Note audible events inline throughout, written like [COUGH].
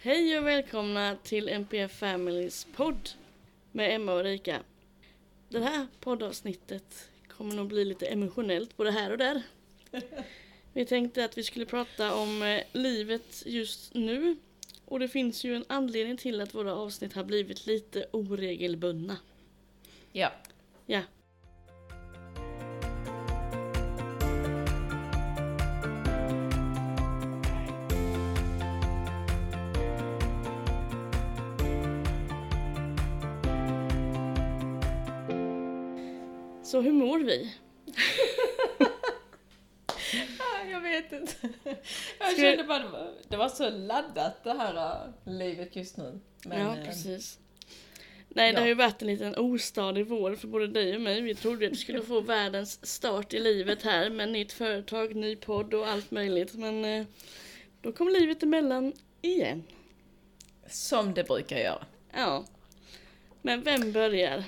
Hej och välkomna till MPF Families podd med Emma och Rika. Det här poddavsnittet kommer nog bli lite emotionellt både här och där. Vi tänkte att vi skulle prata om eh, livet just nu. Och det finns ju en anledning till att våra avsnitt har blivit lite oregelbundna. Ja. Ja. Så hur mår vi? Jag vet inte. Jag Ska- kände bara det var, det var så laddat det här äh, livet just nu. Men, ja, eh, precis. Nej, det ja. har ju varit en liten ostadig vår för både dig och mig. Vi trodde att vi skulle få [LAUGHS] världens start i livet här med nytt företag, ny podd och allt möjligt. Men eh, då kom livet emellan igen. Som det brukar göra. Ja. Men vem börjar?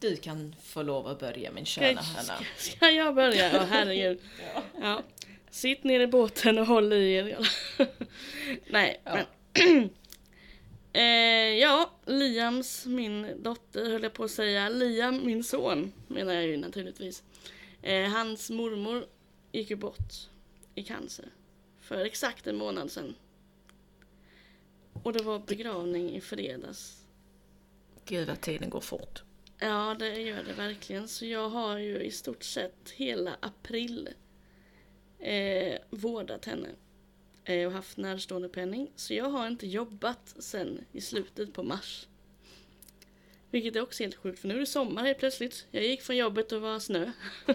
Du kan få lov att börja min Ska, köna ska, ska jag börja? Ja, herregud. Ja. [LAUGHS] Ja. Sitt ner i båten och håll i er. [LAUGHS] Nej, Ja. men... [CLEARS THROAT] eh, ja, Liams, min dotter höll jag på att säga. Liam, min son, menar jag ju naturligtvis. Eh, hans mormor gick ju bort i cancer för exakt en månad sedan. Och det var begravning i fredags. Gud vad tiden går fort. Ja, det gör det verkligen. Så jag har ju i stort sett hela april eh, vårdat henne eh, och haft närstående penning. Så jag har inte jobbat sen i slutet på mars. Vilket är också helt sjukt för nu är det sommar helt plötsligt. Jag gick från jobbet och var snö. [LAUGHS]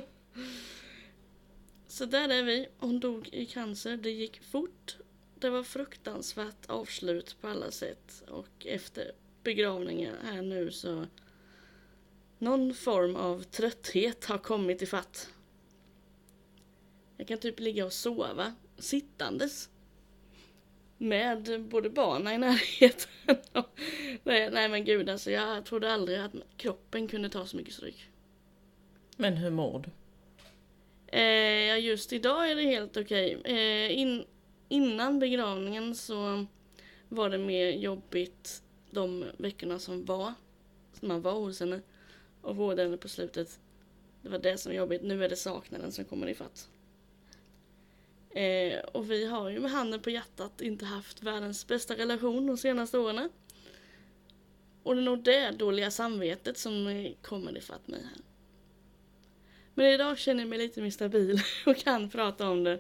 Så där är vi. Hon dog i cancer. Det gick fort. Det var fruktansvärt avslut på alla sätt. Och efter begravningen här nu så någon form av trötthet har kommit i fatt. Jag kan typ ligga och sova sittandes. Med både barnen i närheten. [LAUGHS] och- nej, nej men gud alltså jag trodde aldrig att kroppen kunde ta så mycket stryk. Men hur mår du? Eh, ja, just idag är det helt okej. Eh, in, innan begravningen så var det mer jobbigt de veckorna som var. Som man var hos henne. Och vårdade henne på slutet. Det var det som var jobbigt. Nu är det saknaden som kommer ifatt. Eh, och vi har ju med handen på hjärtat inte haft världens bästa relation de senaste åren. Och det är nog det dåliga samvetet som eh, kommer ifatt mig här. Men idag känner jag mig lite mer stabil [LAUGHS] och kan prata om det.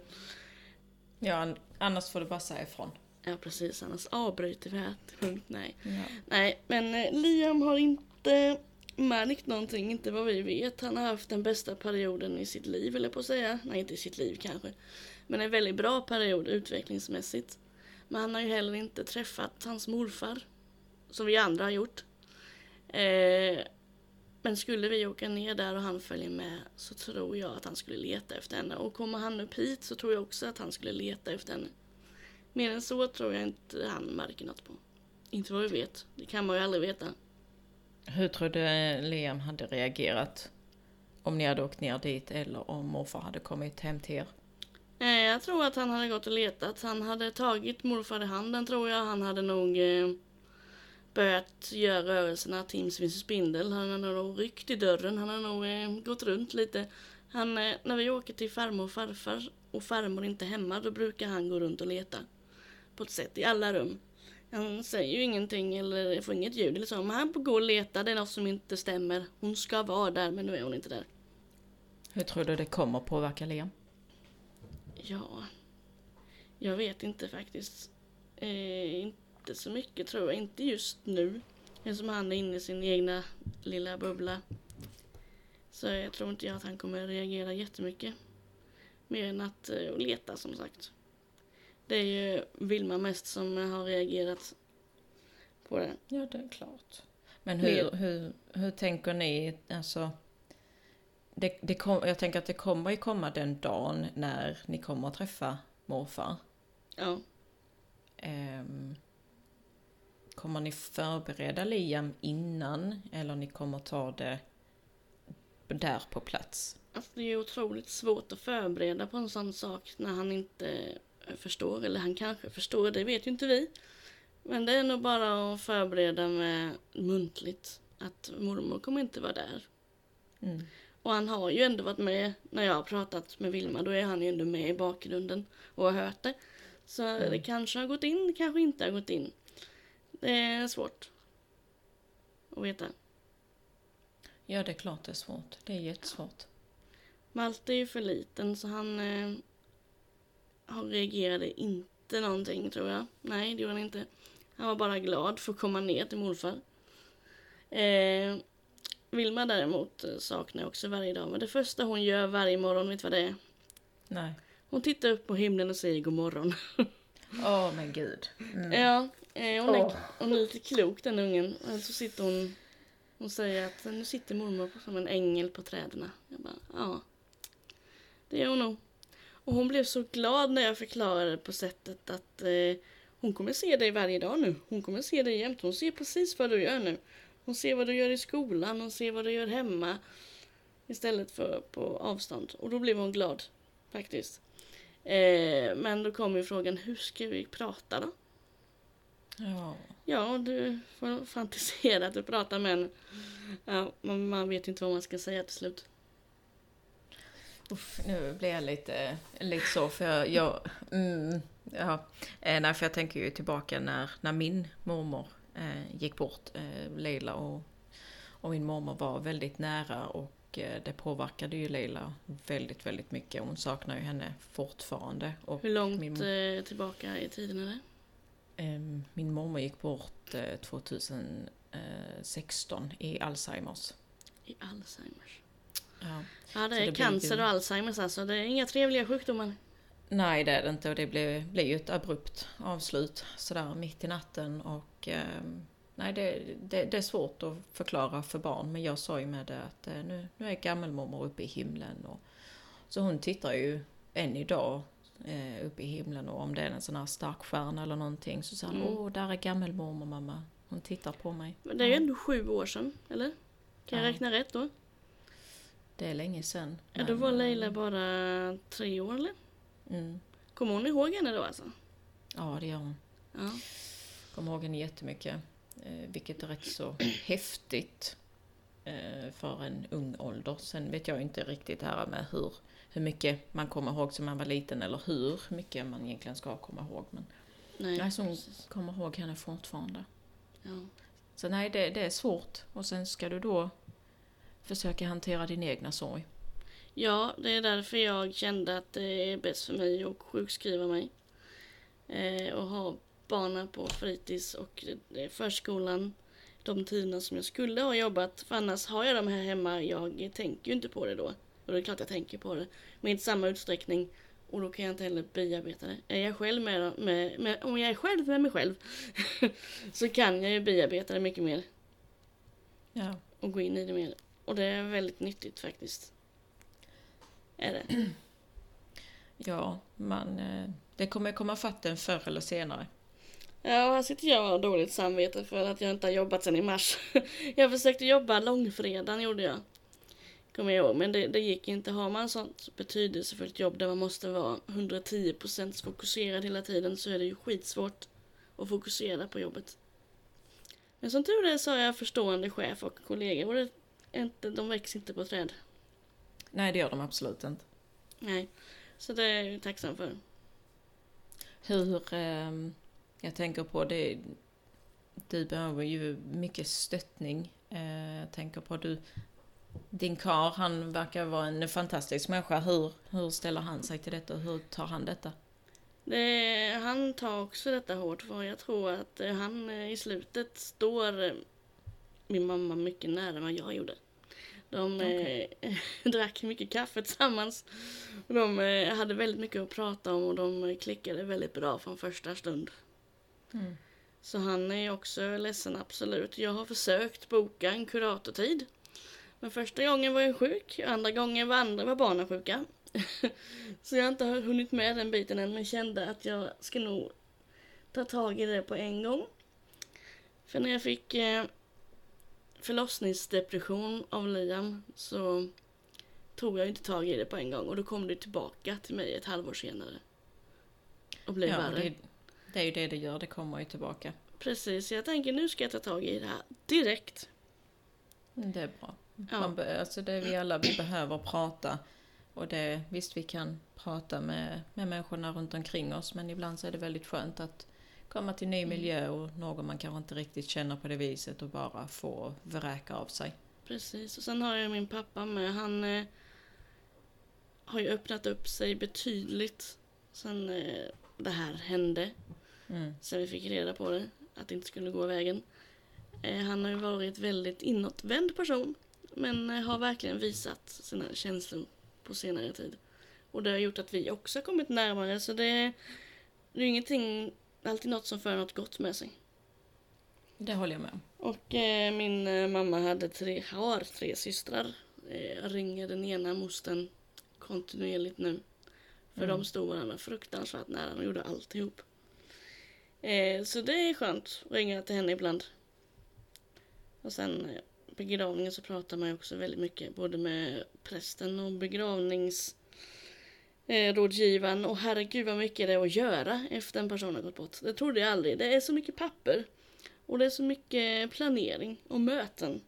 Ja, an- annars får du bara säga ifrån. Ja precis, annars avbryter vi här till punkt nej. Ja. Nej, men eh, Liam har inte märkt någonting, inte vad vi vet. Han har haft den bästa perioden i sitt liv, eller på att säga. Nej, inte i sitt liv kanske. Men en väldigt bra period utvecklingsmässigt. Men han har ju heller inte träffat hans morfar, som vi andra har gjort. Eh, men skulle vi åka ner där och han följer med så tror jag att han skulle leta efter henne. Och kommer han upp hit så tror jag också att han skulle leta efter henne. Mer än så tror jag inte han märker något på. Inte vad vi vet. Det kan man ju aldrig veta. Hur tror du eh, Liam hade reagerat? Om ni hade åkt ner dit eller om morfar hade kommit hem till er? Jag tror att han hade gått och letat. Han hade tagit morfar i handen tror jag. Han hade nog eh, börjat göra rörelserna tims finns spindel. Han hade nog ryckt i dörren. Han hade nog eh, gått runt lite. Han, eh, när vi åker till farmor och farfar och farmor inte är hemma då brukar han gå runt och leta. På ett sätt i alla rum. Han säger ju ingenting eller får inget ljud eller så. Men han får gå och leta. Det är något som inte stämmer. Hon ska vara där men nu är hon inte där. Hur tror du det kommer påverka Liam? Ja, jag vet inte faktiskt. Eh, inte så mycket tror jag, inte just nu. Eftersom han är inne i sin egna lilla bubbla. Så jag tror inte jag att han kommer reagera jättemycket. Mer än att eh, leta som sagt. Det är ju Vilma mest som har reagerat på det. Ja, det är klart. Men hur, hur, hur tänker ni? Alltså, det, det kom, jag tänker att det kommer ju komma den dagen när ni kommer att träffa morfar. Ja. Ehm, kommer ni förbereda Liam innan eller ni kommer ta det där på plats? Alltså det är ju otroligt svårt att förbereda på en sån sak när han inte förstår, eller han kanske förstår, det vet ju inte vi. Men det är nog bara att förbereda med muntligt att mormor kommer inte vara där. Mm. Och han har ju ändå varit med när jag har pratat med Vilma, då är han ju ändå med i bakgrunden och har hört det. Så Mm. det kanske har gått in, det kanske inte har gått in. Det är svårt att veta. Ja, det är klart det är svårt. Det är jättesvårt. Malte är ju för liten så han eh, han reagerade inte någonting tror jag. Nej, det gjorde han inte. Han var bara glad för att komma ner till morfar. Eh, Vilma däremot eh, saknar också varje dag. Men det första hon gör varje morgon, vet du vad det är? Nej. Hon tittar upp på himlen och säger god morgon. Åh, men gud. Mm. Ja, eh, hon, är, Åh. hon är lite klok den ungen. Och så sitter hon och säger att nu sitter mormor som en ängel på träden. Jag bara, ja. Det är hon nog. Och hon blev så glad när jag förklarade på sättet att eh, hon kommer se dig varje dag nu. Hon kommer se dig jämt. Hon ser precis vad du gör nu. Hon ser vad du gör i skolan, hon ser vad du gör hemma. Istället för på avstånd. Och då blev hon glad, faktiskt. Eh, men då kommer ju frågan, hur ska vi prata då? Ja. Ja, du får fantisera att du pratar med en... Ja, man, man vet inte vad man ska säga till slut. Uff, nu blir jag lite, lite så för jag... jag mm, ja. eh, nej, för jag tänker ju tillbaka när, när min mormor eh, gick bort. Eh, Leila och, och min mormor var väldigt nära och eh, det påverkade ju Leila väldigt, väldigt mycket. Hon saknar ju henne fortfarande. Och Hur långt min, eh, tillbaka i tiden är det? eh, min mormor gick bort eh, 2016 i Alzheimers. I Alzheimers. Ja. Det är det blir cancer ju- och Alzheimers alltså. Det är inga trevliga sjukdomar. Nej det är det inte och det blev, blev ju ett abrupt avslut sådär mitt i natten och ehm, nej det, det, det är svårt att förklara för barn men jag sa ju med det att eh, nu, nu är gammelmormor uppe i himlen och så hon tittar ju än idag eh, uppe i himlen och om det är en sån här stark stjärna eller någonting så säger Mm. åh där är gammelmormor mamma. Hon tittar på mig. Men det är ju ändå sju år sedan, eller? Kan jag Ja. räkna rätt då? Det är länge sedan. Ja, då var Leila bara tre år eller? Mm, Kommer hon ihåg henne då alltså? ja det gör hon. Ja. kommer ihåg henne jättemycket. Eh, vilket är rätt så häftigt eh, för en ung ålder. Sen vet jag inte riktigt det här med hur, hur mycket man kommer ihåg som man var liten eller hur mycket man egentligen ska komma ihåg. Men Nej, nej, så hon precis. kommer ihåg henne fortfarande. Ja. Så nej, det, det är svårt. Och sen ska du då försöka hantera din egna sorg. Ja, det är därför jag kände att det är bäst för mig att sjukskriva mig. Eh, och ha barnen på fritids och eh, förskolan de tiderna som jag skulle ha jobbat. För annars har jag dem här hemma. Jag tänker ju inte på det då. Och det är klart jag tänker på det. Men inte samma utsträckning. Och då kan jag inte heller bearbeta det. Är jag själv med, med, med om jag är själv med mig själv. [LAUGHS] så kan jag ju bearbeta det mycket mer. Ja. Och gå in i det mer. Och det är väldigt nyttigt faktiskt. Är det. [CLEARS THROAT] Ja, man, eh, det kommer komma fatt en förr eller senare. Ja, här sitter jag och har dåligt samvete för att jag inte har jobbat sedan i mars. [LAUGHS] Jag försökte jobba långfredagen gjorde jag. Kommer jag ihåg, men det, det gick inte. Har man sånt betydelsefullt jobb där man måste vara 110% fokuserad hela tiden så är det ju skitsvårt att fokusera på jobbet. Men som tur är så har jag förstående chef och kollegor och det inte, de växer inte på träd. Nej, det gör de absolut inte. Nej, så det är jag tacksam för. Hur, ehm, jag tänker på det, du behöver ju mycket stöttning. Eh, jag tänker på du, din kar, han verkar vara en fantastisk människa. Hur, hur ställer han sig till detta? Hur tar han detta? Det, han tar också detta hårt för jag tror att eh, han eh, i slutet står eh, min mamma mycket nära vad jag gjorde. De eh, [LAUGHS] drack mycket kaffe tillsammans. De eh, hade väldigt mycket att prata om och de klickade väldigt bra från första stund. Mm. Så han är också ledsen, absolut. Jag har försökt boka en kuratortid. Men första gången var jag sjuk, andra gången var andra var barnen sjuka. [LAUGHS] Så jag har inte hunnit med den biten än, men kände att jag ska nog ta tag i det på en gång. För när jag fick eh, förlossningsdepression av Liam så tog jag inte tag i det på en gång och då kom det tillbaka till mig ett halvår senare. och blir Ja, värre. det, det är ju det det gör, det kommer ju tillbaka. Precis, jag tänker nu ska jag ta tag i det här direkt. Mm, Det är bra. Ja. Man be, alltså det är vi alla, vi behöver prata. Och det, visst vi kan prata med, med människorna runt omkring oss men ibland så är det väldigt skönt att komma till ny miljö och någon man kanske inte riktigt känner på det viset och bara få vräka av sig. Precis, och sen har jag min pappa med. Han eh, har ju öppnat upp sig betydligt sen eh, det här hände. Mm. Sen vi fick reda på det, att det inte skulle gå vägen. Eh, han har ju varit väldigt inåtvänd person. Men eh, har verkligen visat sina känslor på senare tid. Och det har gjort att vi också kommit närmare. Så det, det är ju ingenting, alltid något som för något gott med sig. Det håller jag med om. Och eh, min eh, mamma hade tre, har tre systrar. Eh, jag ringer den ena mostern kontinuerligt nu. För Mm. de stod varandra fruktansvärt nära och gjorde alltihop. Eh, så det är skönt att ringa till henne ibland. Och sen eh, begravningen så pratar man ju också väldigt mycket både med prästen och begravnings eh, rådgivaren och herregud vad mycket det är att göra efter en person har gått bort. Det trodde jag aldrig. Det är så mycket papper. Och det är så mycket planering och möten.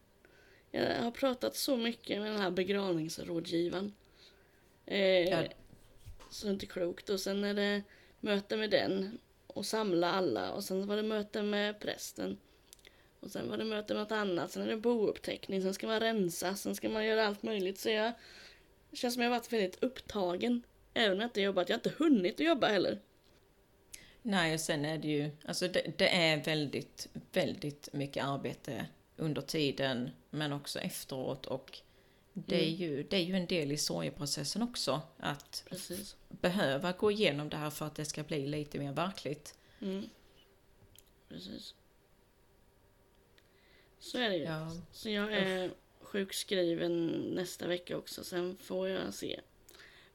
Jag har pratat så mycket med den här begravningsrådgivaren. Eh, Ja. Så det är inte klokt. Och sen är det möte med den och samla alla. Och sen var det möte med prästen. Och sen var det möte med något annat. Sen är det bouppteckning. Sen ska man rensa. Sen ska man göra allt möjligt. Så jag känns som jag har varit väldigt upptagen. Även om jag inte jobbat. Jag har inte hunnit att jobba heller. Nej, och sen är det ju, alltså det, det är väldigt, väldigt mycket arbete under tiden men också efteråt och det är, Mm. ju, det är ju en del i sorgeprocessen också att Precis. behöva gå igenom det här för att det ska bli lite mer verkligt. Mm. Precis. Så är det ju. Ja, Så jag är sjukskriven nästa vecka också, sen får jag se.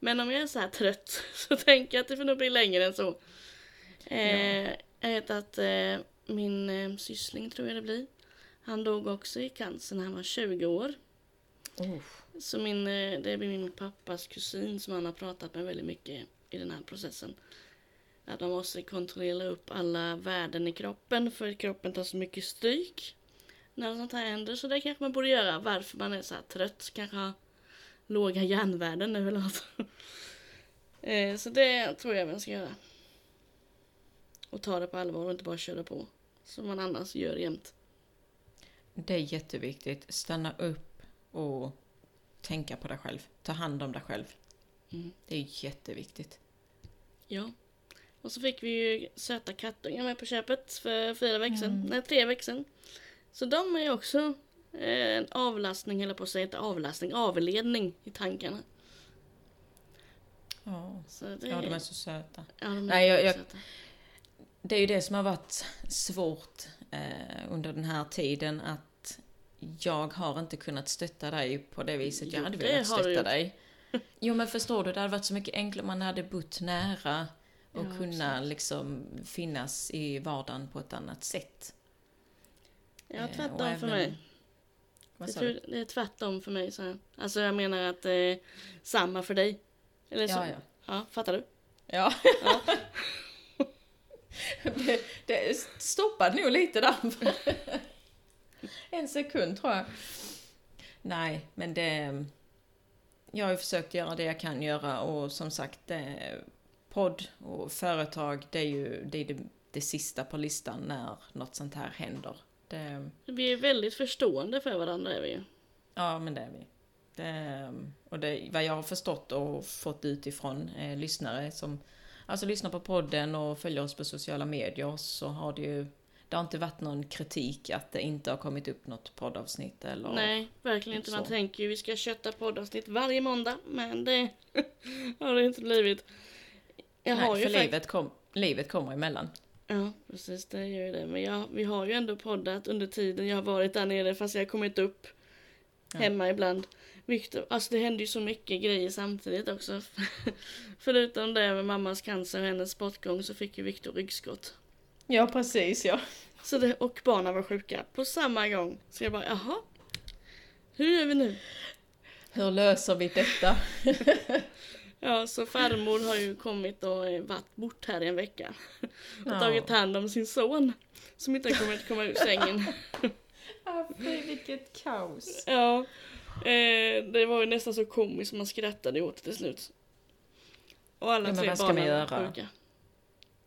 Men om jag är så här trött [LAUGHS] så tänker jag att det får nog bli längre än så. Eh, Jag vet att eh, min eh, syssling, tror jag det blir, han dog också i cancer när han var 20 år. oh, Så min, eh, det blir min pappas kusin som han har pratat med väldigt mycket i den här processen. Att man måste kontrollera upp alla värden i kroppen för kroppen tar så mycket stryk när sånt här händer. Så det kanske man borde göra varför man är så här trött. Kanske har låga järnvärden något. Eh, Så det tror jag man ska göra. Och ta det på allvar och inte bara köra på. Som man annars gör jämt. det är jätteviktigt. Stanna upp och tänka på dig själv. Ta hand om dig själv. Mm. Det är jätteviktigt. Ja. Och så fick vi ju söta kattungar med på köpet för fyra veckor sedan. Mm. Nej, tre veckor sedan. Så de är också eh, en avlastning, eller på att säga inte avlastning, avledning i tankarna. Ja, Så det ja de är så söta. ja, de är Nej, jag- jag- söta. Det är ju det som har varit svårt eh, under den här tiden att jag har inte kunnat stötta dig på det viset jag Jo, hade det velat stötta dig. [LAUGHS] Jo men förstår du, det hade varit så mycket enklare om man hade bott nära och Ja, kunna precis. liksom finnas i vardagen på ett annat sätt. Ja, Eh, tvärtom för även- mig. Det du? tur- det är tvärtom för mig. Så. Alltså jag menar att eh, samma för dig. Eller så. Ja, ja. ja, fattar du? Ja. Ja. [LAUGHS] det, det stoppade nog lite där. en sekund tror jag. Nej, men det... Jag har ju försökt göra det jag kan göra och som sagt, det, podd och företag, det är ju det, är det, det sista på listan när något sånt här händer. Det, Vi är väldigt förstående för varandra är vi ju. ja, men det är vi. Det, och det, vad jag har förstått och fått utifrån eh, lyssnare som alltså lyssnar på podden och följer oss på sociala medier så har det ju det har inte varit någon kritik att det inte har kommit upp något poddavsnitt eller... Nej, verkligen inte. Man så. tänker ju vi ska kötta poddavsnitt varje måndag, men det [LAUGHS] har det inte blivit. Jag Nej, har ju för livet, kom, livet kommer emellan. Ja, precis, det gör ju det. Men jag, vi har ju ändå poddat under tiden jag har varit där nere, fast jag har kommit upp Ja. hemma ibland. Victor, alltså det händer ju så mycket grejer samtidigt också. [LAUGHS] Förutom det med mammas cancer och hennes bortgång så fick ju Victor ryggskott. Ja, precis ja. Så det, och barnen var sjuka på samma gång. Så jag bara, jaha? Hur gör vi nu? Hur löser vi detta? [LAUGHS] Ja, så farmor har ju kommit och eh, varit bort här i en vecka. Och Ja. tagit hand om sin son. Som inte har kommit komma ur sängen. [LAUGHS] Ah, fy, vilket kaos. Ja. Eh, det var ju nästan så komiskt man skrattade åt det till slut. Och alla Ja, men tre vad ska man barnen var göra? sjuka.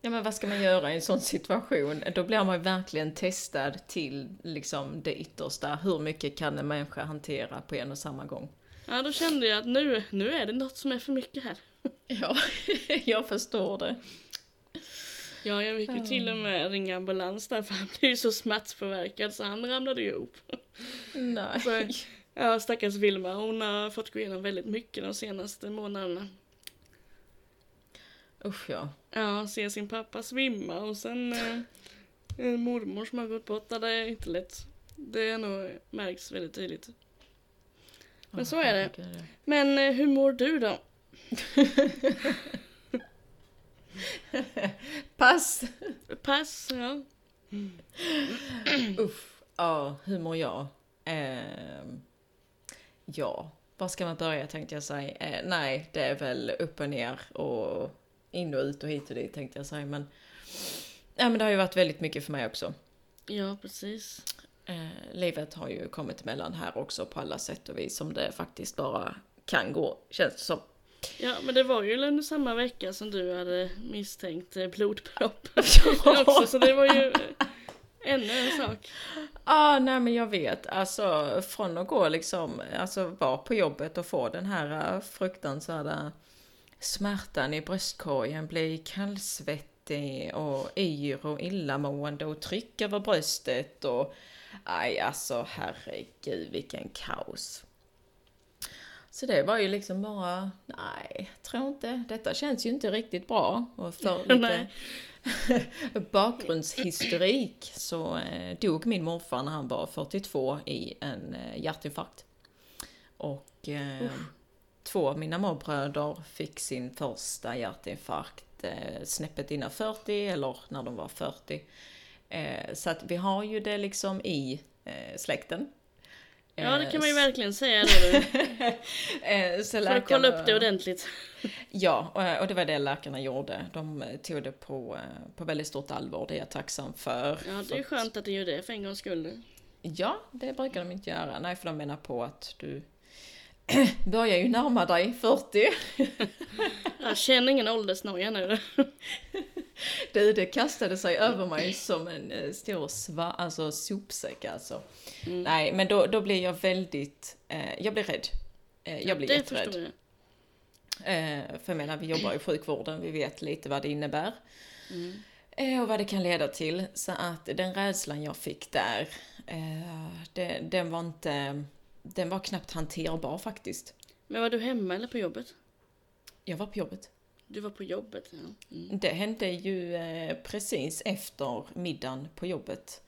Ja men vad ska man göra i en sån situation? Då blir man ju verkligen testad till liksom det yttersta. Hur mycket kan en människa hantera på en och samma gång? Ja, då kände jag att nu, nu är det något som är för mycket här. [LAUGHS] Ja, [LAUGHS] jag förstår det. Ja, jag fick ju till och med ringa ambulans där för han blev ju så smärtpåverkad så han ramlade ju ihop. Nej. Så, ja, stackars Vilma, hon har fått gå igenom väldigt mycket de senaste månaderna. Usch ja. Ja, se sin pappa svimma och sen eh, en mormor som har gått bort, det är inte lätt. Det har nog märks väldigt tydligt. Men så är det. Men eh, hur mår du då? [LAUGHS] Pass! Pass, ja. [CLEARS THROAT] Uff, ja, hur mår jag? Ehm, ja, var ska man börja tänkte jag säga. Eh, nej, det är väl upp och ner och in och ut och hit och dit tänkte jag säga. Men, ja, men det har ju varit väldigt mycket för mig också. Ja, precis. Eh, livet har ju kommit emellan här också på alla sätt och vis som det faktiskt bara kan gå, känns det som. Ja, men det var ju under samma vecka som du hade misstänkt eh, blodpropp. [LAUGHS] [LAUGHS] också, så det var ju eh, ännu en sak. ah, nej men jag vet. Alltså från att gå liksom, alltså vara på jobbet och få den här eh, fruktansvärda smärtan i bröstkorgen, bli kallsvettig och yr och illamående och tryck över bröstet och aj alltså herregud vilken kaos. Så det var ju liksom bara, nej, tror inte, detta känns ju inte riktigt bra. Och för [LAUGHS] lite [LAUGHS] bakgrundshistorik så eh, dog min morfar när han var 42 i en eh, hjärtinfarkt. Och eh, två av mina morbröder fick sin första hjärtinfarkt eh, snäppet innan 40 eller när de var 40. Eh, så att vi har ju det liksom i eh, släkten. Ja, det kan man ju Eh, verkligen säga [LAUGHS] eh, så Får du läkarna- kolla upp det ordentligt. [LAUGHS] Ja, och- det var det läkarna gjorde. De eh, tog det på, eh, på väldigt stort allvar, det är jag tacksam för. Ja, det är För att- skönt att du gör det för en gångs skull. Ja, det brukar de inte göra. Nej, för de menar på att du [CLEARS THROAT] börjar ju närma dig 40. Jag känner ingen åldersnoja nu. [LAUGHS] Du, det kastade sig över mig som en eh, stor sva, alltså sopsäck alltså. Mm. Nej, men då, då blir jag väldigt, eh, jag blir rädd. Eh, jag blir det jätterädd. jag. Eh, för jag menar, vi jobbar i sjukvården, vi vet lite vad det innebär. Mm. Eh, och vad det kan leda till. Så att den rädslan jag fick där, eh, det, den var inte, den var knappt hanterbar faktiskt. Men var du hemma eller på jobbet? Jag var på jobbet. Du var på jobbet, ja. Mm. Det hände ju eh, precis efter middagen på jobbet.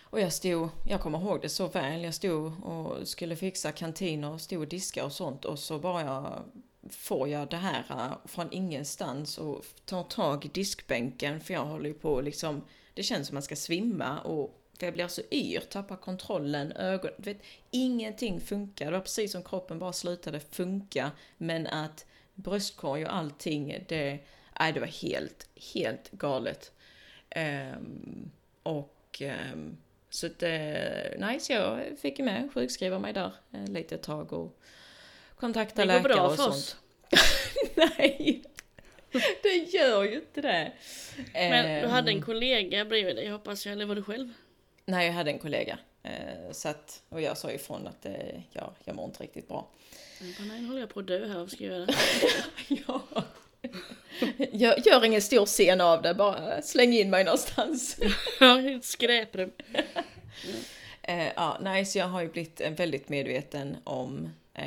Och jag stod, jag kommer ihåg det så väl, jag stod och skulle fixa kantiner, stod och diska och sånt och så bara får jag det här eh, från ingenstans och tar tag i diskbänken för jag håller ju på liksom, det känns som man ska svimma och för jag blir så yr, tappar kontrollen, ögon, du vet, ingenting funkar. Det var precis som kroppen bara slutade funka men att bröstkorg och allting, det, nej, det var helt, helt galet. Ehm, och ehm, så det, nej, så jag fick ju med sjukskriva mig där eh, lite ett tag och kontakta Det går läkare bra och för sånt. oss. [LAUGHS] nej, det gör ju inte det. Men du hade en Ehm, kollega bredvid dig hoppas jag, eller var du själv? Nej, jag hade en kollega. Eh, så att, och jag sa ifrån att eh, ja, jag mår inte riktigt bra. Jag bara, nej, nu håller jag på att dö här, vad ska jag göra? [LAUGHS] ja. Gör, gör ingen stor scen av det, bara släng in mig någonstans. [LAUGHS] Ja, ett skräprum. [LAUGHS] Eh, ja, nej, så jag har ju blivit eh, väldigt medveten om eh,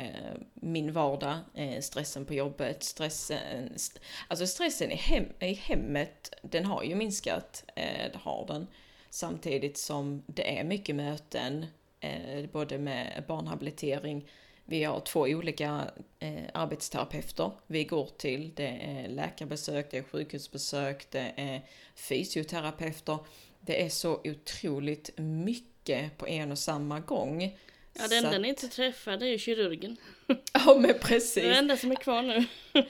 min vardag, eh, stressen på jobbet, stressen, st- alltså stressen i, hem, i hemmet, den har ju minskat, eh, det har den. Samtidigt som det är mycket möten, eh, både med barnhabilitering, vi har två olika eh, arbetsterapeuter vi går till. Det är läkarbesök, det är sjukhusbesök, det är fysioterapeuter. Det är så otroligt mycket på en och samma gång. Ja, det enda Så ni inte träffar det är ju kirurgen. [LAUGHS] Ja men Det är det precis. enda som är kvar nu. [LAUGHS]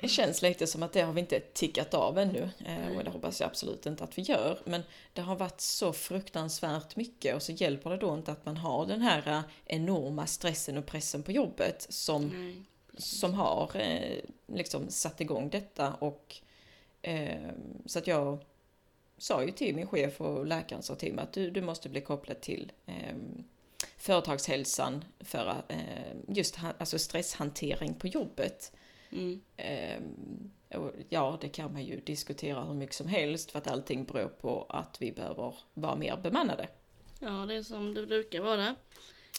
Det känns lite som att det har vi inte tickat av ännu. Eh, och det hoppas jag absolut inte att vi gör. Men det har varit så fruktansvärt mycket och så hjälper det då inte att man har den här eh, enorma stressen och pressen på jobbet som, Nej. som har eh, liksom satt igång detta. Och, eh, så att jag sa ju till min chef och läkaren sa till mig att du, du måste bli kopplad till eh, företagshälsan för eh, just alltså stresshantering på jobbet. Mm. Och ja, det kan man ju diskutera hur mycket som helst för att allting beror på att vi behöver vara mer bemannade. Ja, det är som det brukar vara.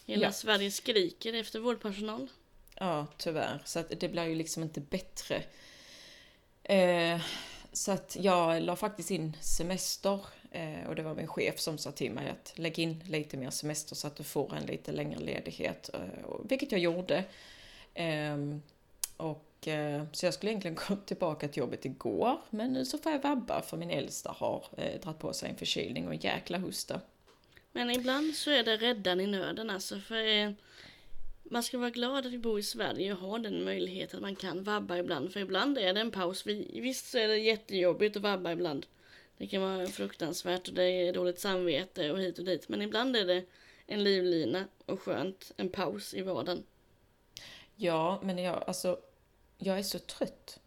Hela Ja. Sverige skriker efter vårdpersonal. Ja, tyvärr. Så att det blir ju liksom inte bättre. Eh, så att jag la faktiskt in semester eh, och det var min chef som sa till mig att lägg in lite mer semester så att du får en lite längre ledighet. Eh, vilket jag gjorde. Ehm, och, eh, så jag skulle egentligen [LAUGHS] gå tillbaka till jobbet igår men nu så får jag vabba för min äldsta har eh, dragit på sig en förkylning och en jäkla hosta. Men ibland så är det räddan i nöden alltså. För eh, man ska vara glad att vi bor i Sverige och har den möjligheten att man kan vabba ibland. För ibland är det en paus. Vi, visst så är det jättejobbigt att vabba ibland. Det kan vara fruktansvärt och det är dåligt samvete och hit och dit. Men ibland är det en livlina och skönt, en paus i vardagen. Ja, men jag, alltså, jag är så trött.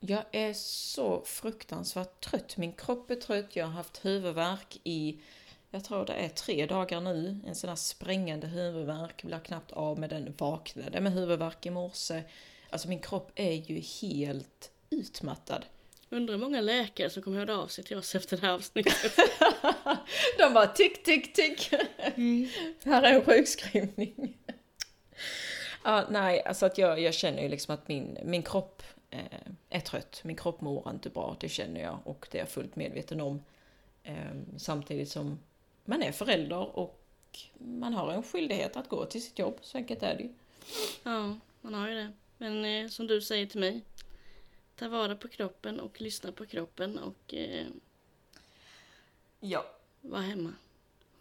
Jag är så fruktansvärt trött. Min kropp är trött, jag har haft huvudvärk i, jag tror det är tre dagar nu. En sån här sprängande huvudvärk, blir knappt av med den. Vaknade med huvudvärk i morse. Alltså min kropp är ju helt utmattad. Undrar hur många läkare som kommer höra av sig till oss efter det här avsnittet. [LAUGHS] [LAUGHS] De bara tick, tick, tick. Här är en sjukskrivning. Ja, nej, alltså att jag, jag känner ju liksom att min, min kropp eh, är trött. Min kropp mår inte bra, det känner jag och det är jag fullt medveten om. Eh, samtidigt som man är förälder och man har en skyldighet att gå till sitt jobb, så enkelt är det ju. Ja, man har ju det. Men eh, som du säger till mig. Ta vara på kroppen och lyssna på kroppen och eh, Ja. var hemma.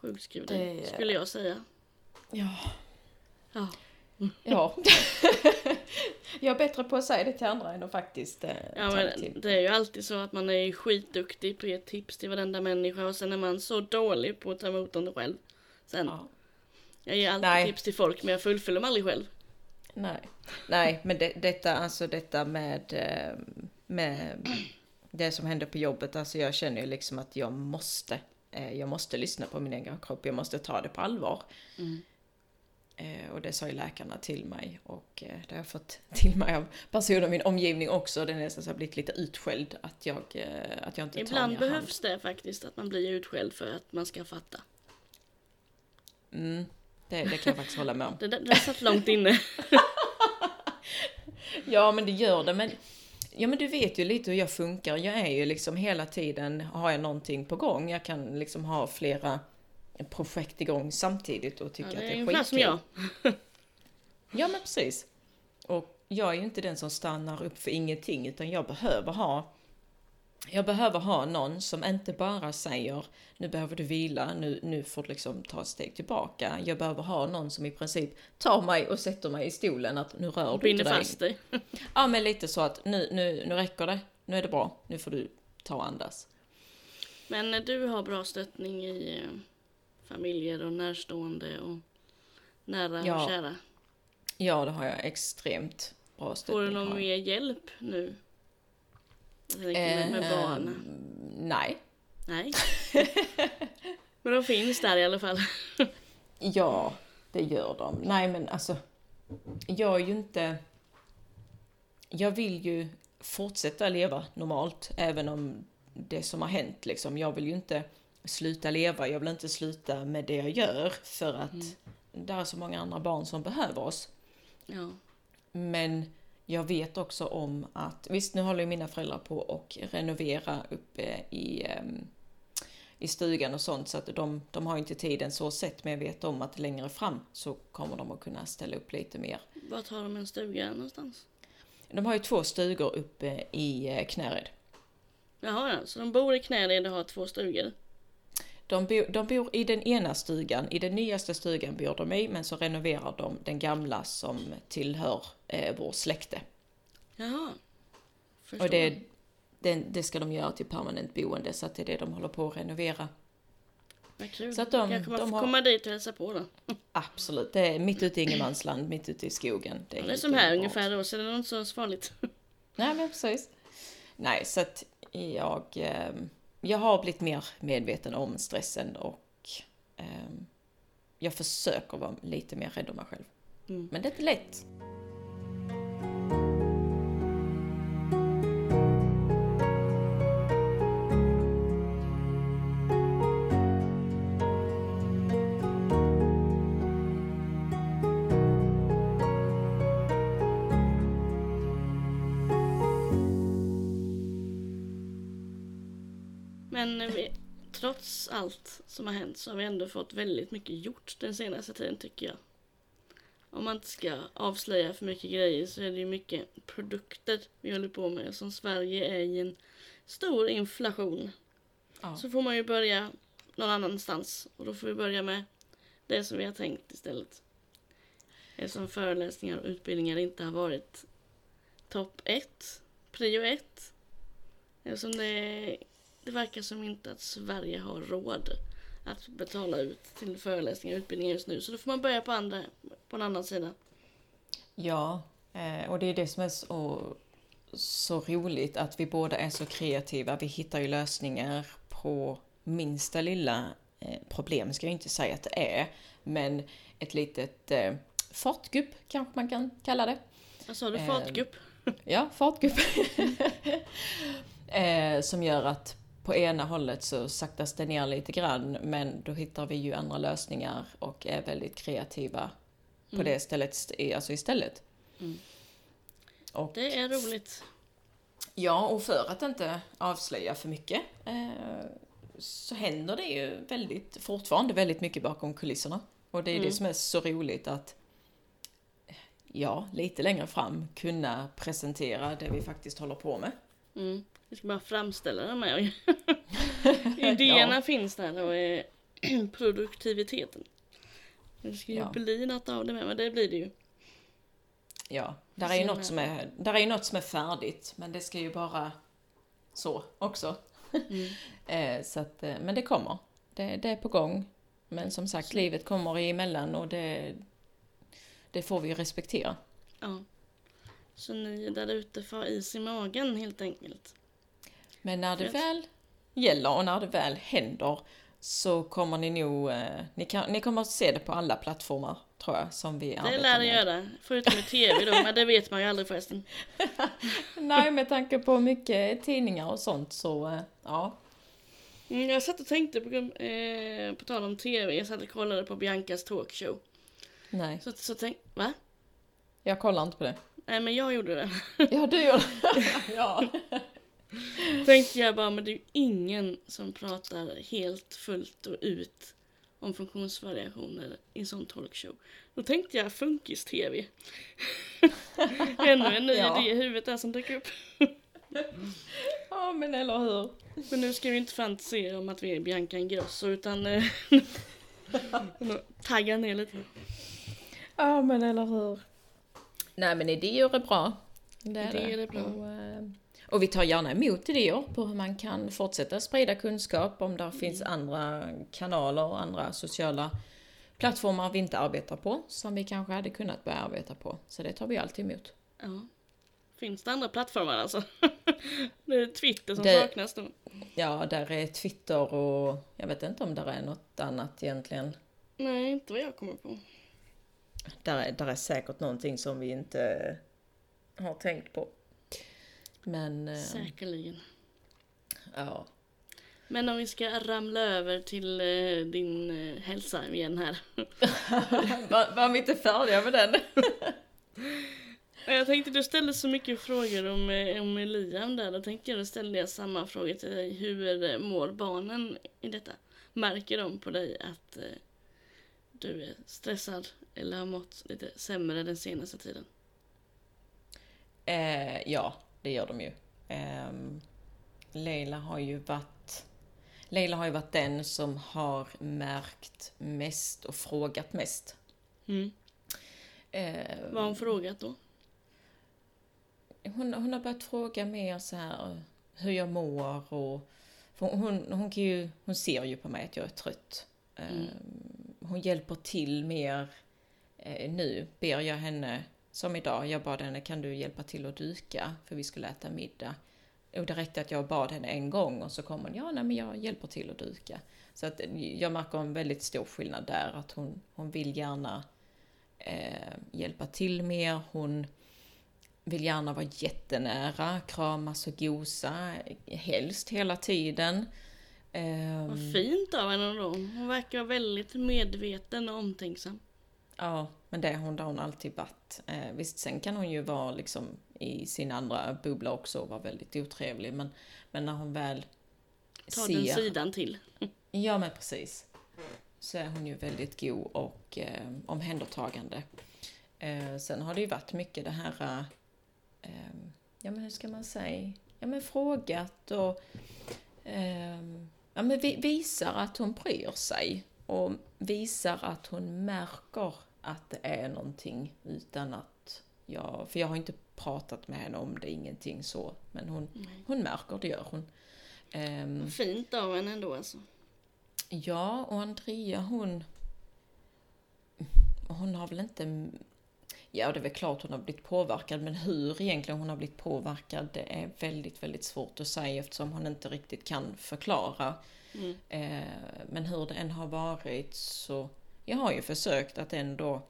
Sjukskriv dig, Det- skulle jag säga. Ja. Ja. Ja. [LAUGHS] jag är bättre på att säga det till andra än att faktiskt eh, Ja men det är ju alltid så att man är skitduktig på att ge tips till varenda människa och sen är man så dålig på att ta emot dem själv. Sen, Ja. jag ger alltid Nej. tips till folk men jag fullföljer dem aldrig själv. Nej, nej men det, detta, alltså detta med, eh, med [CLEARS THROAT] det som händer på jobbet, alltså jag känner ju liksom att jag måste, eh, jag måste lyssna på min egen kropp, jag måste ta det på allvar. Mm. Eh, Och det sa ju läkarna till mig och eh, det har jag fått [LAUGHS] till mig av personer i min omgivning också. Det är nästan så jag har blivit lite utskälld att jag, eh, att jag inte tar Ibland behövs det faktiskt att man blir utskälld för att man ska fatta. hand. Mm, det, det kan jag faktiskt hålla med om. Det, där- det satt långt inne. [LAUGHS] Ja, men det gör det. Men, ja, men du vet ju lite hur jag funkar. Jag är ju liksom hela tiden, har jag någonting på gång. Jag kan liksom ha flera projekt igång samtidigt och tycka Ja, att det är ungefär som skitkul. jag. Ja, men precis. Och jag är ju inte den som stannar upp för ingenting, utan jag behöver ha jag behöver ha någon som inte bara säger nu behöver du vila, nu, nu får du liksom ta ett steg tillbaka. Jag behöver ha någon som i princip tar mig och sätter mig i stolen att nu rör du inte dig. fast dig. [LAUGHS] Ja men lite så att nu, nu, nu räcker det, nu är det bra, nu får du ta och andas. Men eh, du har bra stöttning i eh, familjer och närstående och nära Ja, och kära. Ja det har jag extremt bra Får stöttning du någon mer hjälp nu? Jag tänker med, Eh, barnen. Nej. Nej. [LAUGHS] Men de finns där i alla fall. Ja, det gör de. Nej men alltså, jag är ju inte... Jag vill ju fortsätta leva normalt, även om det som har hänt liksom. Jag vill ju inte sluta leva, jag vill inte sluta med det jag gör, för att det är så många andra barn som behöver oss. Ja. Men jag vet också om att, visst nu håller ju mina föräldrar på att renovera uppe i, ehm, i stugan och sånt så att de, de har inte tiden så sett men jag vet om att längre fram så kommer de att kunna ställa upp lite mer. Var tar de en stuga någonstans? De har ju två stugor uppe i eh, Knäred. Jaha ja, så de bor i Knäred och har två stugor. De, bo, de bor i den ena stugan, i den nyaste stugan bor de i, men så renoverar de den gamla som tillhör eh, vår släkte. Jaha. Förstår. Och det, det, det ska de göra till permanent boende, så att det är det de håller på att renovera. Vad kul. Så att de- Kanske man de får har- komma dit och hälsa på då. [LAUGHS] Absolut, det är mitt ute i ingenmansland, mitt ute i skogen. Det är, helt som här underbart. ungefär då, så det är inte så farligt. [LAUGHS] Nej men precis. Nej, så att jag, ehm, jag har blivit mer medveten om stressen och ehm, jag försöker vara lite mer rädd om mig själv. Mm. Men det är inte lätt. Allt som har hänt så har vi ändå fått väldigt mycket gjort den senaste tiden tycker jag. Om man inte ska avslöja för mycket grejer så är det ju mycket produkter vi håller på med. Som Sverige är i en stor inflation. Ja. Så får man ju börja någon annanstans. Och då får vi börja med det som vi har tänkt istället. Eftersom föreläsningar och utbildningar inte har varit topp ett, prio ett. Eftersom det, det verkar som inte att Sverige har råd att betala ut till föreläsningar och utbildningar just nu. Så då får man börja på, andra, på en annan sida. Ja, eh, och det är det som är så, så roligt att vi båda är så kreativa. Vi hittar ju lösningar på minsta lilla eh, problem, ska jag inte säga att det är, men ett litet eh, fartgupp kanske man kan kalla det. Vad sa du? Fartgupp? Ja, fartgupp. [LAUGHS] som gör att på ena hållet så saktas det ner lite grann, men då hittar vi ju andra lösningar och är väldigt kreativa på Mm. det stället, st- alltså istället. Mm. Och, Det är roligt. ja, och för att inte avslöja för mycket eh, så händer det ju väldigt, fortfarande väldigt mycket bakom kulisserna. Och det är Mm. det som är så roligt att ja, lite längre fram kunna presentera det vi faktiskt håller på med. Mm. Vi ska bara framställa det med. [LAUGHS] Idéerna Ja. finns där och [CLEARS THROAT] eh, produktiviteten. Det ska ju Ja. bli något av det med, men det blir det ju. Ja, där är ju något som är, där är något som är färdigt, men det ska ju bara så också. Mm. [LAUGHS] Eh, så att, eh, men det kommer. Det, det är på gång. Men som sagt, livet kommer emellan och det, det får vi ju respektera. Ja. Så ni där ute får is i magen helt enkelt. Men när det väl gäller och när det väl händer så kommer ni nog, eh, ni, kan, ni kommer att se det på alla plattformar tror jag som vi Det arbetar lär det med. göra. Förutom i tv då, men det vet man ju aldrig förresten. [LAUGHS] Nej, med tanke på mycket tidningar och sånt så, eh, ja. Mm, jag satt och tänkte på, eh, på tal om tv, jag satt och kollade på Biancas talkshow. Nej, Så, så tänkte, va? jag kollar inte på det. Nej men jag gjorde det. Ja, du gör [LAUGHS] det. ja. [LAUGHS] Tänkte jag bara, men det är ju ingen som pratar helt fullt och ut om funktionsvariationer i en sån talkshow. Då tänkte jag funkis-tv. Ännu en ny Ja. idé i huvudet där som dök upp. ja, men eller hur. Men nu ska vi inte fantisera om att vi är Bianca Ingrosso utan eh, [LAUGHS] tagga ner lite. Ja, men eller hur. Nej, men idéer är bra. Det är Idéer det. är bra. Och, eh, och vi tar gärna emot idéer på hur man kan fortsätta sprida kunskap om det finns andra kanaler och andra sociala plattformar vi inte arbetar på som vi kanske hade kunnat börja arbeta på. Så det tar vi alltid emot. Ja. Finns det andra plattformar alltså? [LAUGHS] det är Twitter som Det- saknas då. Ja, där är Twitter och jag vet inte om där är något annat egentligen. Nej, inte vad jag kommer på. Där är, där är säkert någonting som vi inte har tänkt på. Men, eh, Säkerligen. ja. Men om vi ska ramla över till eh, din eh, hälsa igen här. [LAUGHS] Var, var vi inte färdiga med den? [LAUGHS] Jag tänkte du ställde så mycket frågor om, om Liam där. Då tänkte jag ställde jag samma fråga till dig. Hur mår barnen i detta? Märker de på dig att du är stressad eller har mått lite sämre den senaste tiden? Eh, ja, det gör de ju. Eh, Leila har ju varit... Leila har ju varit den som har märkt mest och frågat mest. Mm. Eh, Vad har hon frågat då? hon, hon har börjat fråga mer så här hur jag mår och hon, hon, kan ju, hon ser ju på mig att jag är trött. Mm. Eh, Hon hjälper till mer eh, nu, ber jag henne, som idag, jag bad henne kan du hjälpa till att duka för vi skulle äta middag. Och det räckte att jag bad henne en gång och så kom hon, ja nej men jag hjälper till att duka. Så att jag märker en väldigt stor skillnad där, att hon, hon vill gärna eh, hjälpa till mer, hon vill gärna vara jättenära, kramas och gosa, helst hela tiden. Ehm, Vad fint av henne då. Hon verkar vara väldigt medveten och omtänksam. Ja, men det har hon, det har hon alltid varit. Eh, visst, sen kan hon ju vara liksom i sin andra bubbla också och vara väldigt otrevlig, men, men när hon väl Ta den sidan till. [LAUGHS] Ja, men precis. Så är hon ju väldigt god och eh, omhändertagande. Eh, sen har det ju varit mycket det här, eh, ja men hur ska man säga, ja men frågat och eh, ja men vi, visar att hon bryr sig och visar att hon märker att det är någonting utan att jag, för jag har inte pratat med henne om det, ingenting så, men hon, hon märker, det gör hon. Ehm, Vad fint av henne ändå alltså. Ja, och Andrea hon... Hon har väl inte... Ja, det är väl klart hon har blivit påverkad, men hur egentligen hon har blivit påverkad, det är väldigt, väldigt svårt att säga eftersom hon inte riktigt kan förklara. Mm. Eh, men hur det än har varit så... Jag har ju försökt att ändå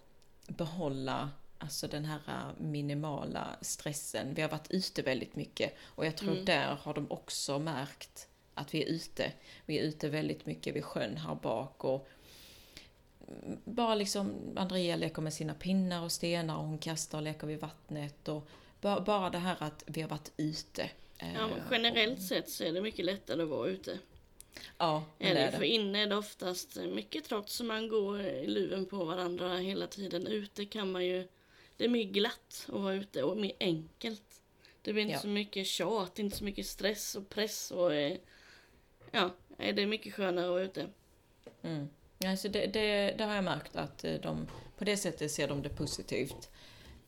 behålla alltså den här minimala stressen. Vi har varit ute väldigt mycket och jag tror Mm. där har de också märkt att vi är ute. Vi är ute väldigt mycket vid sjön här bak och mm, bara liksom Andrea leker med sina pinnar och stenar och hon kastar och leker vid vattnet och bara, bara det här att vi har varit ute. Ja, men generellt sett så är det mycket lättare att vara ute. Ja, men Är det det, för det. inne är det oftast mycket trots som man går i luven på varandra hela tiden. Ute kan man ju, det är mer glatt att vara ute och mer enkelt. Det blir inte Ja. så mycket tjat, inte så mycket stress och press och eh, ja, det är mycket skönare att vara ute. Mm. Alltså det, det, det har jag märkt att eh, de, på det sättet ser de det positivt.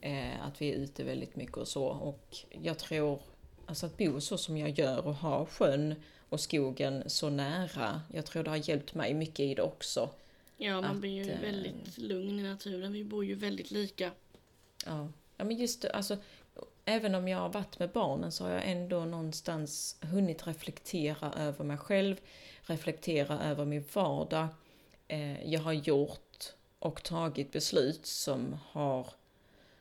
Eh, att vi är ute väldigt mycket och så. Och jag tror, alltså att bo så som jag gör och ha sjön och skogen så nära. Jag tror det har hjälpt mig mycket i det också. Ja, man Att, blir ju eh, väldigt lugn i naturen. Vi bor ju väldigt lika. Ja, ja men just det, alltså även om jag har varit med barnen så har jag ändå någonstans hunnit reflektera över mig själv, reflektera över min vardag. Eh, jag har gjort och tagit beslut som har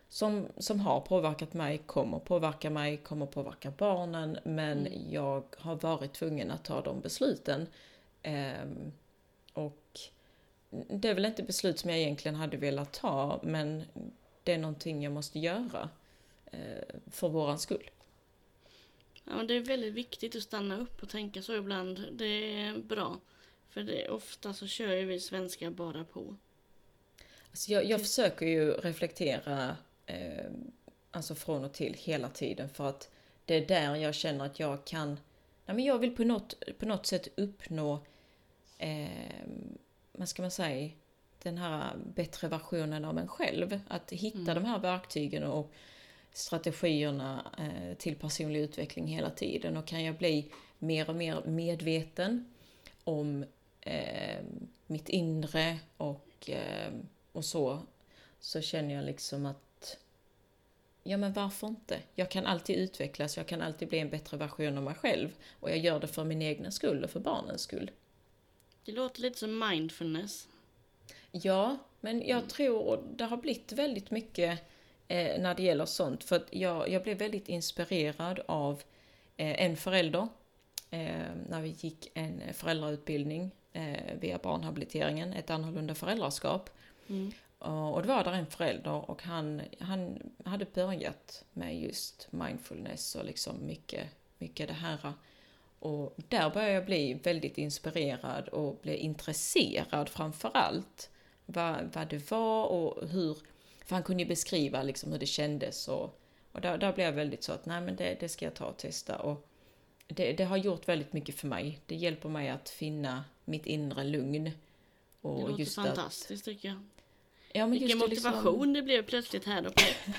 som, som har påverkat mig, kommer påverka mig, kommer påverka barnen, men Mm. jag har varit tvungen att ta de besluten. Ehm, och det är väl inte beslut som jag egentligen hade velat ta, men det är någonting jag måste göra eh, för våran skull. Ja, men det är väldigt viktigt att stanna upp och tänka så ibland. Det är bra. För det, ofta så kör ju vi svenskar bara på. Alltså jag, jag försöker ju reflektera eh, alltså från och till hela tiden för att det är där jag känner att jag kan, nej men jag vill på något, på något sätt uppnå, eh, vad ska man säga, den här bättre versionen av mig själv. Att hitta Mm. de här verktygen och strategierna eh, till personlig utveckling hela tiden och kan jag bli mer och mer medveten om eh, mitt inre och, eh, och så, så känner jag liksom att ja men varför inte? Jag kan alltid utvecklas, jag kan alltid bli en bättre version av mig själv och jag gör det för min egna skull och för barnens skull. Det låter lite som mindfulness. Ja, men jag tror det har blivit väldigt mycket eh, när det gäller sånt. För att jag, jag blev väldigt inspirerad av eh, en förälder eh, när vi gick en föräldrautbildning eh, via barnhabiliteringen, ett annorlunda föräldraskap. Mm. Och det var där en förälder och han, han hade börjat med just mindfulness och liksom mycket, mycket det här. Och där började jag bli väldigt inspirerad och bli intresserad framför allt. Vad, vad det var och hur, för han kunde ju beskriva liksom hur det kändes och, och där, där blev jag väldigt så att nej men det, det ska jag ta och testa. Och det, det har gjort väldigt mycket för mig. Det hjälper mig att finna mitt inre lugn. Det Och låter just att, fantastiskt tycker jag. Ja, men Vilken liksom- motivation det blev plötsligt här då.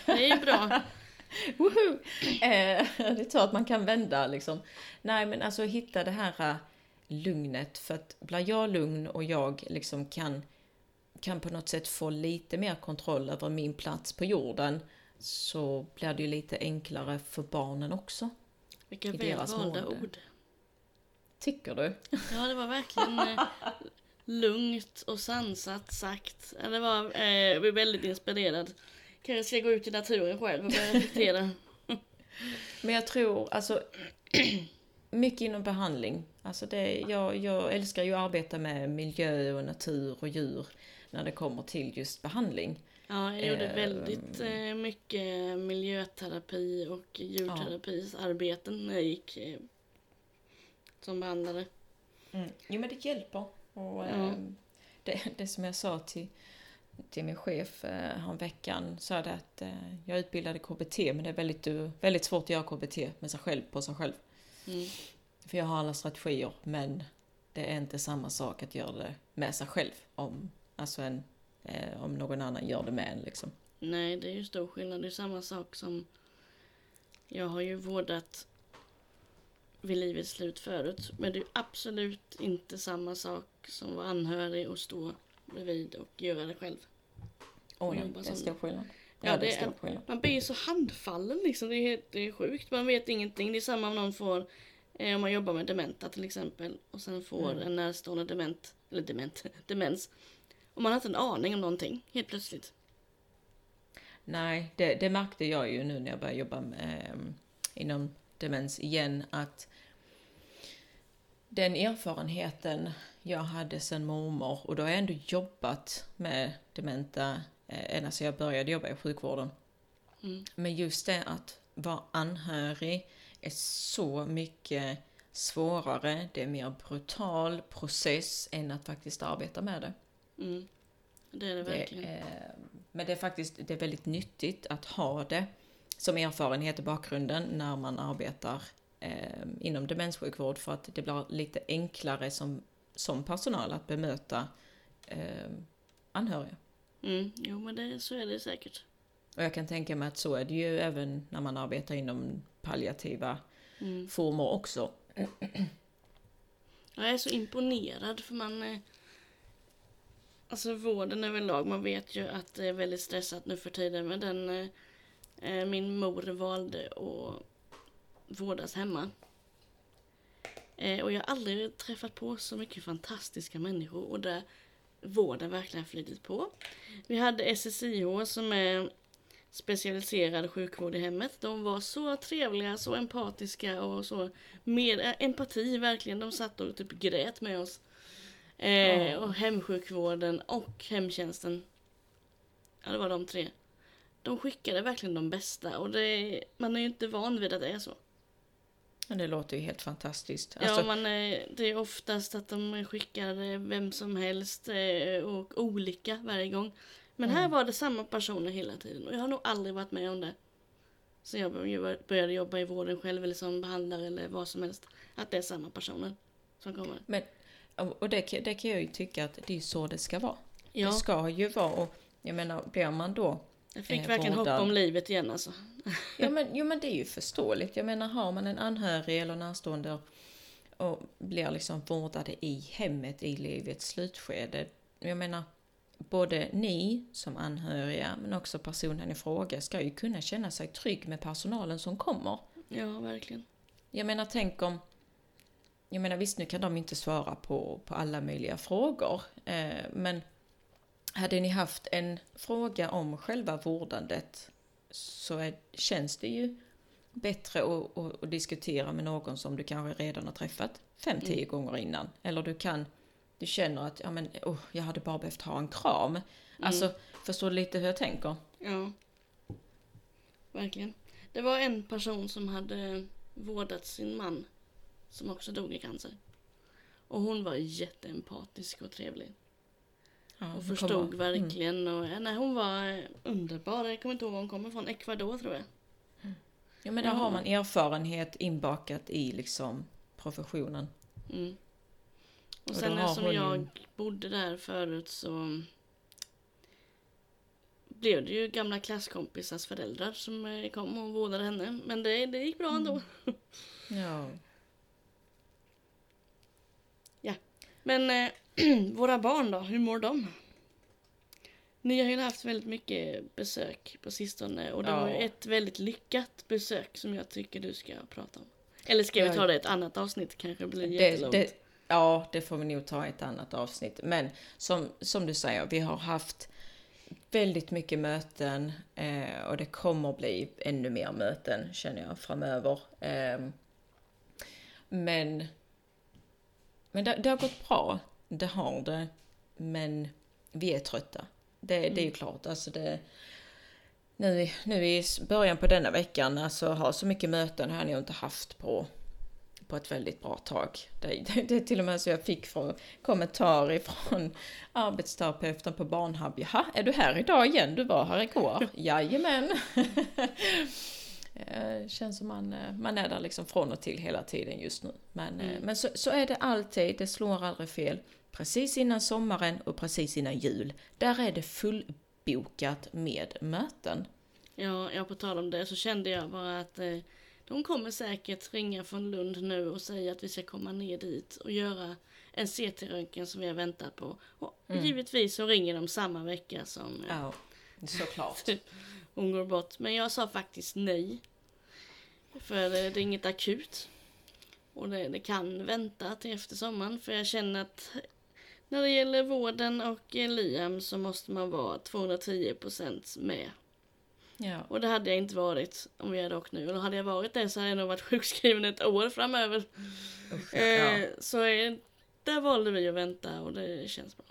Det är ju bra. [LAUGHS] Woho! Eh, det är så att man kan vända liksom. Nej men alltså hitta det här eh, lugnet för att blir jag lugn och jag liksom kan, kan på något sätt få lite mer kontroll över min plats på jorden så blir det ju lite enklare för barnen också. Vilka I väl deras valda mående. ord. Tycker du? Ja, det var verkligen eh, [LAUGHS] lugnt och sansat sagt. Ja, Det var, eh, jag blev väldigt inspirerad. Kanske ska gå ut i naturen själv och börja [LAUGHS] reflektera. Men jag tror, alltså, [CLEARS THROAT] mycket inom behandling. Alltså det, jag, jag älskar ju att arbeta med miljö och natur och djur när det kommer till just behandling. Ja, jag gjorde Ehm. väldigt eh, mycket miljöterapi och djurterapisarbeten när jag gick eh, som behandlare. Jo men det hjälper. Och, Ja. ehm, det, det som jag sa till, till min chef eh, veckan sa att eh, jag utbildade KBT men det är väldigt, eh, väldigt svårt att göra KBT med sig själv på sig själv. Mm. För jag har alla strategier men det är inte samma sak att göra det med sig själv om, alltså en, eh, om någon annan gör det med en liksom. Nej, det är ju stor skillnad. Det är samma sak som jag har ju vårdat vid livets slut förut. Men det är absolut inte samma sak som vara anhörig och stå bredvid och göra det själv. Nej, jobba det är stor skillnad. Ja, Ja, det är. Man blir så handfallen liksom. Det är, helt, det är sjukt. Man vet ingenting. Det är samma om någon får, eh, om man jobbar med dementa till exempel. Och sen får Mm. en närstående dement, eller dement, [LAUGHS] demens. Och man har inte en aning om någonting helt plötsligt. Nej, det, det märkte jag ju nu när jag började jobba med, ehm, inom demens igen att den erfarenheten jag hade sedan mormor och då har jag ändå jobbat med dementa eh, ända sedan jag började jobba i sjukvården. Mm. Men just det att vara anhörig är så mycket svårare, det är mer brutal process än att faktiskt arbeta med det. Mm. Det är det verkligen. Det är, men det är faktiskt det är väldigt nyttigt att ha det som erfarenhet i bakgrunden när man arbetar eh, inom demenssjukvård för att det blir lite enklare som, som personal att bemöta eh, anhöriga. Mm. Jo, men det, så är det säkert. Och jag kan tänka mig att så är det ju även när man arbetar inom palliativa Mm. former också. Jag är så imponerad för man... eh, Alltså vården överlag, man vet ju att det är väldigt stressat nu för tiden. Men den... eh, Min mor valde att vårdas hemma. Eh, Och jag har aldrig träffat på så mycket fantastiska människor och där vården verkligen flutit på. Vi hade SSIH som är specialiserad sjukvård i hemmet. De var så trevliga, så empatiska och så med empati verkligen. De satt och typ grät med oss. Eh. Och hemsjukvården och hemtjänsten. Ja, det var de tre. De skickade verkligen de bästa och det, man är ju inte van vid att det är så. Men det låter ju helt fantastiskt. Ja, Alltså, man, eh, det är oftast att de skickar eh, vem som helst eh, och olika varje gång. Men här Mm. var det samma personer hela tiden och jag har nog aldrig varit med om det. Så jag bör- började jobba i vården själv eller som behandlare eller vad som helst. Att det är samma personer som kommer. och det, kan- det kan jag ju tycka att det är så det ska vara. Det Ja, ska ju vara, och jag menar, blir man då jag fick eh, verkligen hopp om livet igen alltså. Ja men, jo men det är ju förståeligt. Jag menar har man en anhörig eller närstående och blir liksom vårdade i hemmet i livets slutskede. Jag menar, både ni som anhöriga men också personen i fråga ska ju kunna känna sig trygg med personalen som kommer. Ja, verkligen. Jag menar tänk om jag menar visst nu kan de inte svara på, på alla möjliga frågor eh, men hade ni haft en fråga om själva vårdandet så är, känns det ju bättre att, att, att diskutera med någon som du kanske redan har träffat fem, tio gånger innan. Eller du kan, du känner att ja, men, oh, jag hade bara behövt ha en kram. Alltså, förstår du lite hur jag tänker? Ja. Verkligen. Det var en person som hade vårdat sin man som också dog i cancer. Och hon var jätteempatisk och trevlig. Ja, Och förstod Mm. verkligen. Och, ja, nej, hon var underbar. Jag kommer inte ihåg var hon kommer ifrån. Ecuador tror jag. Ja men där Ja. har man erfarenhet inbakat i liksom professionen. Mm. Och Och sen eftersom hon jag bodde där förut så blev det ju gamla klasskompisars föräldrar som eh, kom och vårdade henne. Men det, det gick bra ändå. Ja. Men eh, [CLEARS THROAT] våra barn då, hur mår de? Ni har ju haft väldigt mycket besök på sistone och det var ju Ja. ett väldigt lyckat besök som jag tycker du ska prata om. Eller ska vi Ja. ta det i ett annat avsnitt kanske blir Det, jättelångt. det, ja, det får vi nog ta i ett annat avsnitt. Men som, som du säger, vi har haft väldigt mycket möten eh, och det kommer bli ännu mer möten känner jag framöver. Eh, men men det, det har gått bra, det har det. Men vi är trötta. Det, det är ju klart. Alltså det, nu, nu i början på denna veckan, alltså ha så mycket möten har jag inte haft på på ett väldigt bra tag. Det, [LAUGHS] det, det är till och med så jag fick från, kommentar ifrån [LAUGHS] arbetsterapeuten på Barnhub. Jaha, är du här idag igen? Du var här igår. [LAUGHS] Jajamän. Eh, Känns som man, eh, man är där liksom från och till hela tiden just nu. Men, eh, Mm. men så, så är det alltid, det slår aldrig fel. Precis innan sommaren och precis innan jul, där är det fullbokat med möten. Ja, ja, på tal om det så kände jag bara att eh, de kommer säkert ringa från Lund nu och säga att vi ska komma ner dit och göra en CT-röntgen som vi har väntat på. Och Mm. givetvis så ringer de samma vecka som eh, Ja, såklart. [LAUGHS] hon går bort. Men jag sa faktiskt nej. För det, det är inget akut. Och det, det kan vänta till efter sommaren. För jag känner att när det gäller vården och eh, Liam så måste man vara 210% med. Ja. Och det hade jag inte varit om vi hade åkt nu. Eller hade jag varit det så hade jag nog varit [LAUGHS] sjukskriven ett år framöver. Ja. Eh, så eh, där valde vi att vänta och det känns bra.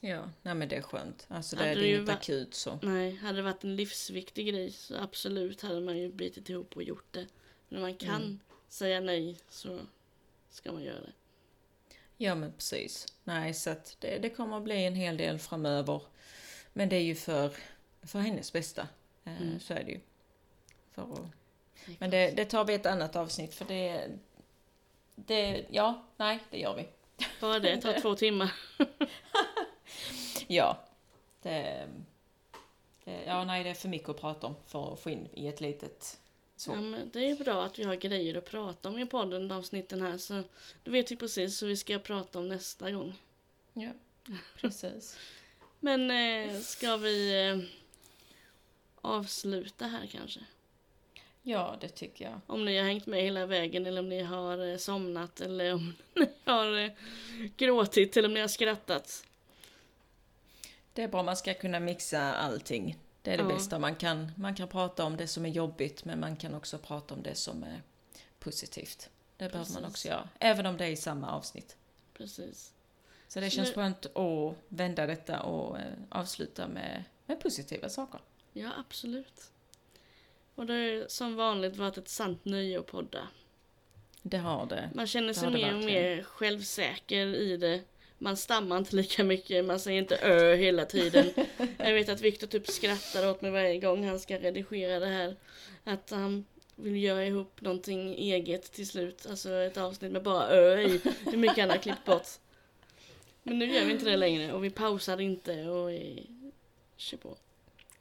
Ja, nej men det är skönt. Alltså det, Hade det det är ju inget akut så. Nej, hade det varit en livsviktig grej så absolut hade man ju bitit ihop och gjort det. Men när man kan Mm. säga nej så ska man göra det. Ja men precis. Nej så att det, det kommer att bli en hel del framöver. Men det är ju för, för hennes bästa. Eh, Mm. Så är det ju. För att, men det, det tar vi ett annat avsnitt för det, det... Ja, nej det gör vi. Bara det tar [LAUGHS] två timmar. Ja. Det, det, ja nej det är för mycket att prata om för att få in i ett litet... Så. Ja, men det är bra att vi har grejer att prata om i podden, avsnitten här. Så då vet vi precis hur vi ska prata om nästa gång. Ja, precis. [LAUGHS] Men eh, ska vi eh, avsluta här kanske? Ja det tycker jag. Om ni har hängt med hela vägen eller om ni har eh, somnat eller om [LAUGHS] ni har eh, gråtit eller om ni har skrattat. Det är bra, man ska kunna mixa allting. Det är det Ja. bästa. Man kan, man kan prata om det som är jobbigt, men man kan också prata om det som är positivt. Det behöver man Precis. också göra, även om det är i samma avsnitt. Precis. Så det känns skönt att vända detta och eh, avsluta med, med positiva saker. Ja, absolut. Och det har som vanligt varit ett sant nöje att podda. Det har det. Man känner sig det mer och mer självsäker i det. Man stammar inte lika mycket, man säger inte ö hela tiden. [LAUGHS] Jag vet att Viktor typ skrattar åt mig varje gång han ska redigera det här. Att han vill göra ihop någonting eget till slut. Alltså ett avsnitt med bara ö i. Hur mycket han har klippt bort. Men nu gör vi inte det längre och vi pausar inte och vi kör på.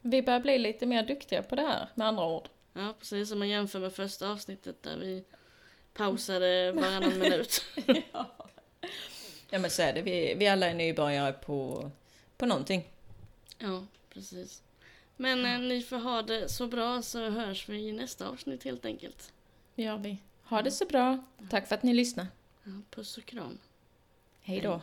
Vi börjar bli lite mer duktiga på det här, med andra ord. Ja, precis. Om man jämför med första avsnittet där vi pausade varannan minut. [LAUGHS] Ja men så är det, vi, vi alla är nybörjare på, på någonting. Ja, precis. Men eh, ni får ha det så bra så hörs vi i nästa avsnitt helt enkelt. Det gör vi. Ha det så bra. Tack för att ni lyssnade. Ja, puss och kram. Hej då.